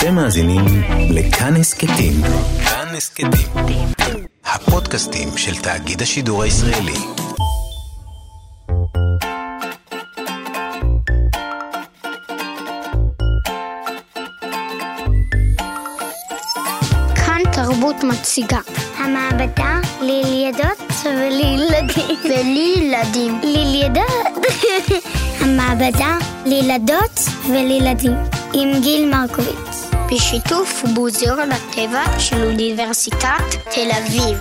אתם מאזינים לכאן הסכתים. כאן הסכתים. הפודקאסטים של תאגיד השידור הישראלי. כאן תרבות מציגה. המעבדה לילדות ולילדים. ולילדים. לילדות. המעבדה לילדות ולילדים. עם גיל מרקוביץ. בשיתוף מוזיאון הטבע של אוניברסיטת תל אביב.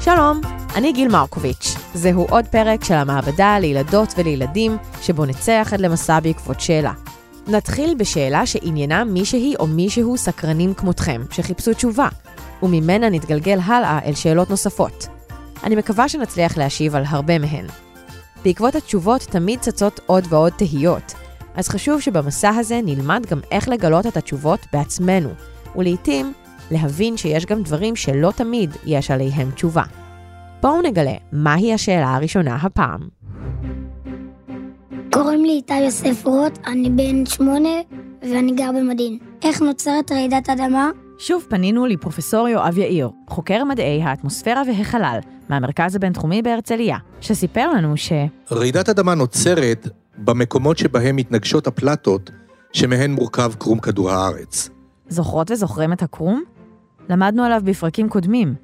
שלום, אני גיל מרקוביץ'. זהו עוד פרק של המעבדה לילדות ולילדים, שבו נצא יחד למסע בעקבות שאלה. נתחיל בשאלה שעניינה מישהי או מישהו סקרנים כמותכם, שחיפשו תשובה, וממנה נתגלגל הלאה אל שאלות נוספות. אני מקווה שנצליח להשיב על הרבה מהן. בעקבות התשובות תמיד צצות עוד ועוד תהיות, אז חשוב שבמסע הזה נלמד גם איך לגלות את התשובות בעצמנו, ולעיתים להבין שיש גם דברים שלא תמיד יש עליהם תשובה. בואו נגלה מהי השאלה הראשונה הפעם. קוראים לי איתי יוסף רוט, אני בן שמונה ואני גר במודיעין. איך נוצרת רעידת אדמה? שוב פנינו לפרופסור יואב יאיר, חוקר מדעי האטמוספירה והחלל, מהמרכז הבינתחומי בהרצליה, שסיפר לנו ש... רעידת אדמה נוצרת במקומות שבהם מתנגשות הפלטות שמהן מורכב קרום כדור הארץ. זוכרות וזוכרים את הקרום? למדנו עליו בפרקים קודמים.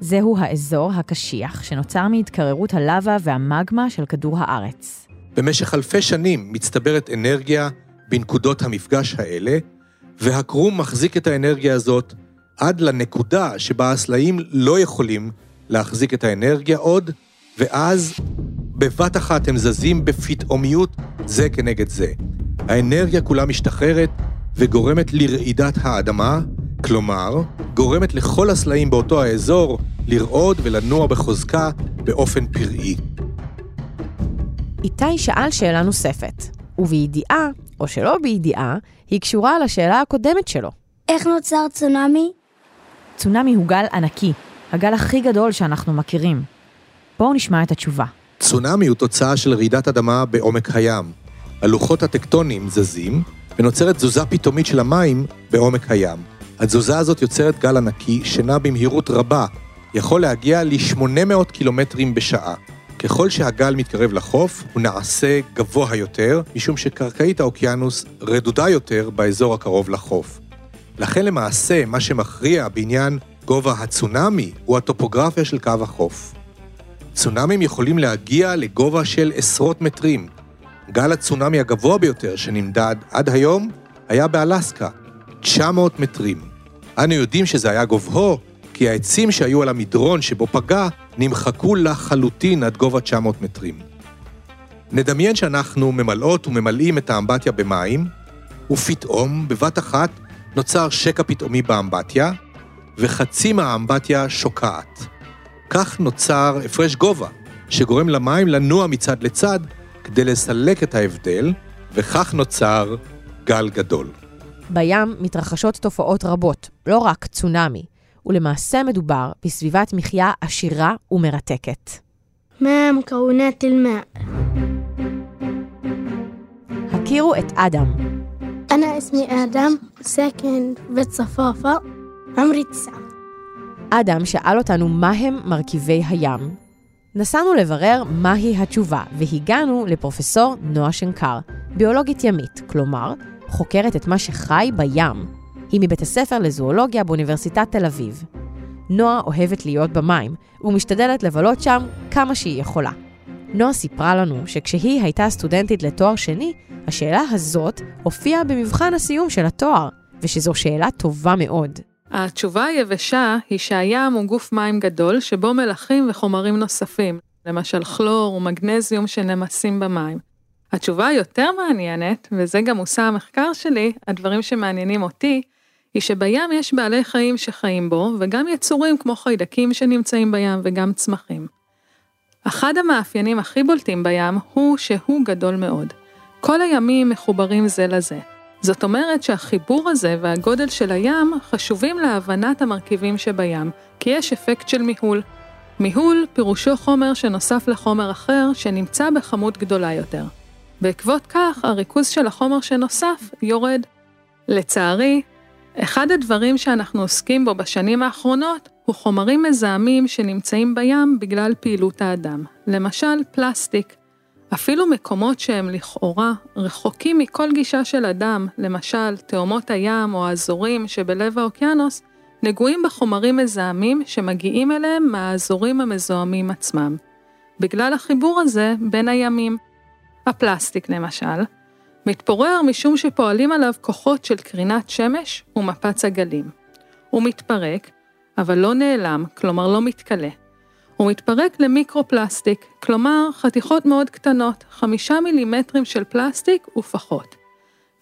זהו האזור הקשיח שנוצר מהתקררות הלבה והמגמה של כדור הארץ. במשך אלפי שנים מצטברת אנרגיה בנקודות המפגש האלה, והקרום מחזיק את האנרגיה הזאת עד לנקודה שבה הסלעים לא יכולים להחזיק את האנרגיה עוד, ואז בבת אחת הם זזים בפתאומיות זה כנגד זה. האנרגיה כולה משתחררת וגורמת לרעידת האדמה, כלומר, גורמת לכל הסלעים באותו האזור לרעוד ולנוע בחוזקה באופן פראי. איתי שאל שאלה נוספת, ובידיעה, או שלא בידיעה, היא קשורה לשאלה הקודמת שלו. איך נוצר צונאמי? צונאמי הוא גל ענקי, הגל הכי גדול שאנחנו מכירים. בואו נשמע את התשובה. צונאמי הוא תוצאה של רעידת אדמה בעומק הים. הלוחות הטקטוניים זזים, ונוצרת תזוזה פתאומית של המים בעומק הים. התזוזה הזאת יוצרת גל ענקי שנע במהירות רבה, יכול להגיע ל-800 קילומטרים בשעה. ככל שהגל מתקרב לחוף, הוא נעשה גבוה יותר, משום שקרקעית האוקיינוס רדודה יותר באזור הקרוב לחוף. לכן למעשה, מה שמכריע בעניין גובה הצונאמי הוא הטופוגרפיה של קו החוף. צונאמים יכולים להגיע לגובה של עשרות מטרים. גל הצונאמי הגבוה ביותר שנמדד עד היום היה באלסקה, 900 מטרים. אנו יודעים שזה היה גובהו, כי העצים שהיו על המדרון שבו פגע נמחקו לחלוטין עד גובה 900 מטרים. נדמיין שאנחנו ממלאות וממלאים את האמבטיה במים, ופתאום, בבת אחת, נוצר שקע פתאומי באמבטיה, וחצי מהאמבטיה שוקעת. כך נוצר הפרש גובה, שגורם למים לנוע מצד לצד כדי לסלק את ההבדל, וכך נוצר גל גדול. בים מתרחשות תופעות רבות, לא רק צונאמי, ולמעשה מדובר בסביבת מחיה עשירה ומרתקת. מה מקרונת אל-מא'? הכירו את אדם. أنا اسمي آدم ساكن بيت صفافة عمري تسعة אדם שאל אותנו מהם מרכיבי הים. נסענו לברר מהי התשובה, והגענו לפרופסור נועה שנקר, ביולוגית ימית, כלומר, חוקרת את מה שחי בים. היא מבית הספר לזואולוגיה באוניברסיטת תל אביב. נועה אוהבת להיות במים, ומשתדלת לבלות שם כמה שהיא יכולה. נועה סיפרה לנו שכשהיא הייתה סטודנטית לתואר שני, השאלה הזאת הופיעה במבחן הסיום של התואר, ושזו שאלה טובה מאוד. התשובה היבשה היא שהים הוא גוף מים גדול שבו מלחים וחומרים נוספים, למשל כלור ומגנזיום שנמסים במים. התשובה היותר מעניינת, וזה גם מושא המחקר שלי, הדברים שמעניינים אותי, היא שבים יש בעלי חיים שחיים בו, וגם יצורים כמו חיידקים שנמצאים בים וגם צמחים. אחד המאפיינים הכי בולטים בים הוא שהוא גדול מאוד. כל הימים מחוברים זה לזה. זאת אומרת שהחיבור הזה והגודל של הים חשובים להבנת המרכיבים שבים, כי יש אפקט של מיהול. מיהול פירושו חומר שנוסף לחומר אחר שנמצא בכמות גדולה יותר. בעקבות כך, הריכוז של החומר שנוסף יורד. לצערי, אחד הדברים שאנחנו עוסקים בו בשנים האחרונות הוא חומרים מזהמים שנמצאים בים בגלל פעילות האדם. למשל, פלסטיק. אפילו מקומות שהם לכאורה רחוקים מכל גישה של אדם, למשל תאומות הים או האזורים שבלב האוקיינוס, נגועים בחומרים מזהמים שמגיעים אליהם מהאזורים המזוהמים עצמם. בגלל החיבור הזה בין הימים. הפלסטיק למשל, מתפורר משום שפועלים עליו כוחות של קרינת שמש ומפץ הגלים. הוא מתפרק, אבל לא נעלם, כלומר לא מתכלה. הוא מתפרק למיקרופלסטיק, כלומר חתיכות מאוד קטנות, חמישה מילימטרים של פלסטיק ופחות.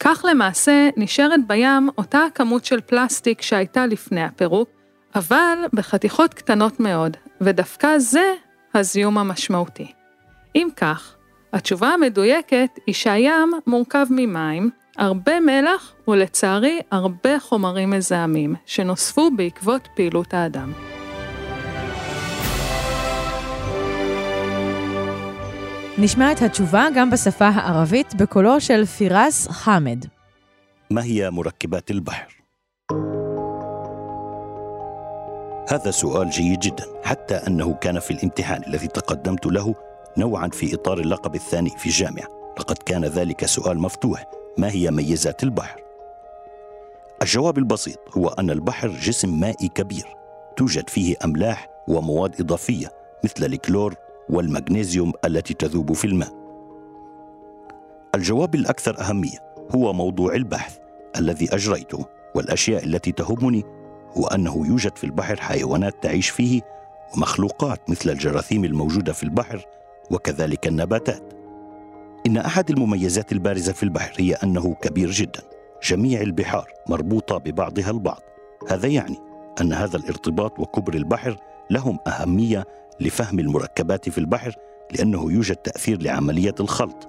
כך למעשה נשארת בים אותה הכמות של פלסטיק שהייתה לפני הפירוק, אבל בחתיכות קטנות מאוד, ודווקא זה הזיהום המשמעותי. אם כך, התשובה המדויקת היא שהים מורכב ממים, הרבה מלח ולצערי הרבה חומרים מזהמים, שנוספו בעקבות פעילות האדם. נשמע את התשובה גם בשפה הערבית בקולו של פירס חמד. ما هي مركبات البحر؟ هذا سؤال جيد جدا حتى انه كان في الامتحان الذي تقدمت له نوعا في اطار اللقب الثاني في الجامعه لقد كان ذلك سؤال مفتوح ما هي ميزات البحر الجواب البسيط هو ان البحر جسم مائي كبير توجد فيه املاح ومواد اضافيه مثل الكلور والمغنيسيوم التي تذوب في الماء. الجواب الأكثر أهمية هو موضوع البحث الذي أجريته والأشياء التي تهمني هو أنه يوجد في البحر حيوانات تعيش فيه ومخلوقات مثل الجراثيم الموجودة في البحر وكذلك النباتات. إن أحد المميزات البارزة في البحر هي أنه كبير جدا جميع البحار مربوطة ببعضها البعض. هذا يعني أن هذا الارتباط وكبر البحر لهم أهمية لفهم المركبات في البحر لأنه يوجد تأثير لعملية الخلط.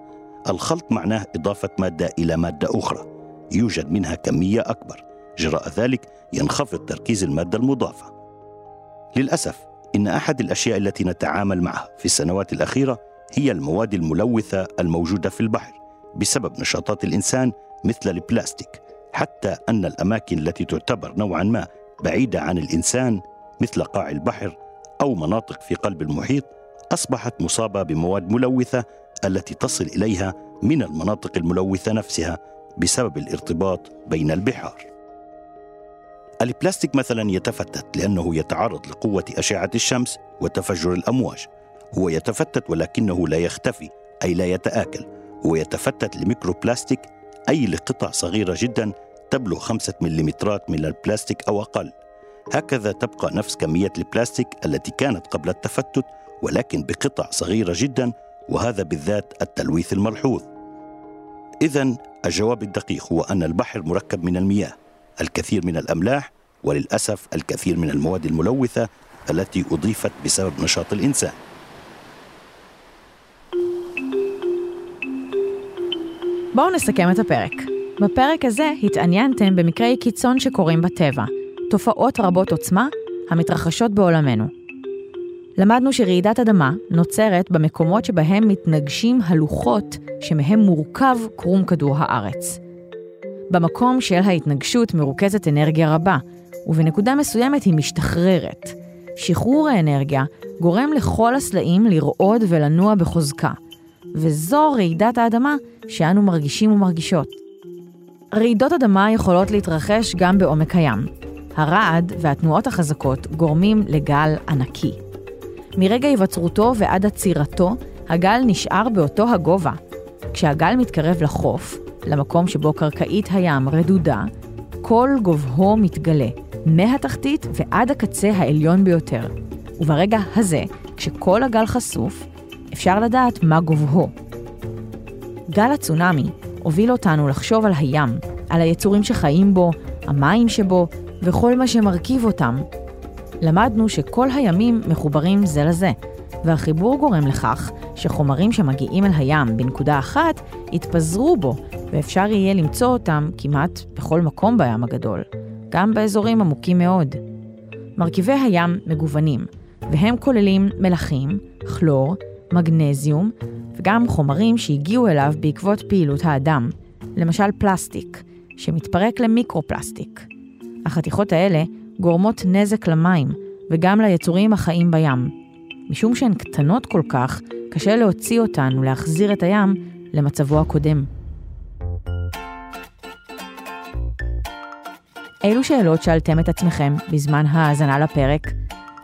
الخلط معناه إضافة مادة إلى مادة أخرى. يوجد منها كمية أكبر. جراء ذلك ينخفض تركيز المادة المضافة. للأسف إن أحد الأشياء التي نتعامل معها في السنوات الأخيرة هي المواد الملوثة الموجودة في البحر بسبب نشاطات الإنسان مثل البلاستيك. حتى أن الأماكن التي تعتبر نوعا ما بعيدة عن الإنسان مثل قاع البحر أو مناطق في قلب المحيط أصبحت مصابة بمواد ملوثة التي تصل إليها من المناطق الملوثة نفسها بسبب الارتباط بين البحار. البلاستيك مثلا يتفتت لأنه يتعرض لقوة أشعة الشمس وتفجر الأمواج. هو يتفتت ولكنه لا يختفي أي لا يتآكل. هو يتفتت لميكروبلاستيك أي لقطع صغيرة جدا تبلغ خمسة مليمترات من البلاستيك أو أقل هكذا تبقى نفس كمية البلاستيك التي كانت قبل التفتت ولكن بقطع صغيرة جدا وهذا بالذات التلويث الملحوظ. إذا الجواب الدقيق هو أن البحر مركب من المياه، الكثير من الأملاح وللأسف الكثير من المواد الملوثة التي أضيفت بسبب نشاط الإنسان. בואו נסכם את הפרק. בפרק הזה התעניינתם במקרי קיצון שקורים בטבע, תופעות רבות עוצמה המתרחשות בעולמנו. למדנו שרעידת אדמה נוצרת במקומות שבהם מתנגשים הלוחות שמהם מורכב קרום כדור הארץ. במקום של ההתנגשות מרוכזת אנרגיה רבה, ובנקודה מסוימת היא משתחררת. שחרור האנרגיה גורם לכל הסלעים לרעוד ולנוע בחוזקה, וזו רעידת האדמה שאנו מרגישים ומרגישות. רעידות אדמה יכולות להתרחש גם בעומק הים. הרעד והתנועות החזקות גורמים לגל ענקי. מרגע היווצרותו ועד עצירתו, הגל נשאר באותו הגובה. כשהגל מתקרב לחוף, למקום שבו קרקעית הים רדודה, כל גובהו מתגלה, מהתחתית ועד הקצה העליון ביותר. וברגע הזה, כשכל הגל חשוף, אפשר לדעת מה גובהו. גל הצונאמי הוביל אותנו לחשוב על הים, על היצורים שחיים בו, המים שבו וכל מה שמרכיב אותם. למדנו שכל הימים מחוברים זה לזה, והחיבור גורם לכך שחומרים שמגיעים אל הים בנקודה אחת יתפזרו בו, ואפשר יהיה למצוא אותם כמעט בכל מקום בים הגדול, גם באזורים עמוקים מאוד. מרכיבי הים מגוונים, והם כוללים מלחים, כלור, מגנזיום וגם חומרים שהגיעו אליו בעקבות פעילות האדם, למשל פלסטיק, שמתפרק למיקרופלסטיק. החתיכות האלה גורמות נזק למים וגם ליצורים החיים בים. משום שהן קטנות כל כך, קשה להוציא אותן ולהחזיר את הים למצבו הקודם. אילו שאלות שאלתם את עצמכם בזמן האזנה לפרק?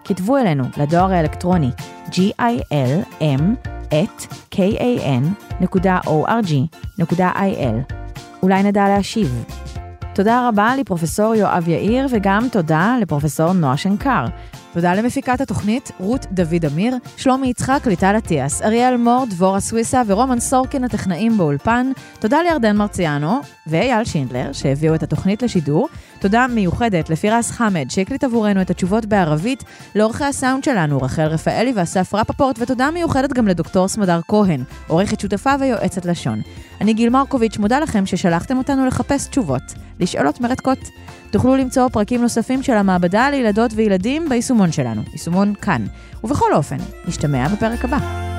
כתבו אלינו לדואר האלקטרוני gil.kan.org.il. אולי נדע להשיב. תודה רבה לפרופסור יואב יאיר, וגם תודה לפרופסור נועה שנקר. תודה למפיקת התוכנית רות דוד אמיר, שלומי יצחק, ליטל אטיאס, אריאל מור, דבורה סוויסה ורומן סורקין הטכנאים באולפן. תודה לירדן מרציאנו ואייל שינדלר שהביאו את התוכנית לשידור. תודה מיוחדת לפירס חמד שהקליט עבורנו את התשובות בערבית, לאורכי הסאונד שלנו רחל רפאלי ואסף רפפורט, ותודה מיוחדת גם לדוקטור סמדר כהן, עורכת שותפה ויועצת לשון. אני גיל מרקוביץ', מודה לכם ששלחתם אותנו לחפש תשובות, לשאלות מרתקות. תוכלו למצוא פרקים נוספים של המעבדה לילדות וילדים ביישומון שלנו, יישומון כאן. ובכל אופן, נשתמע בפרק הבא.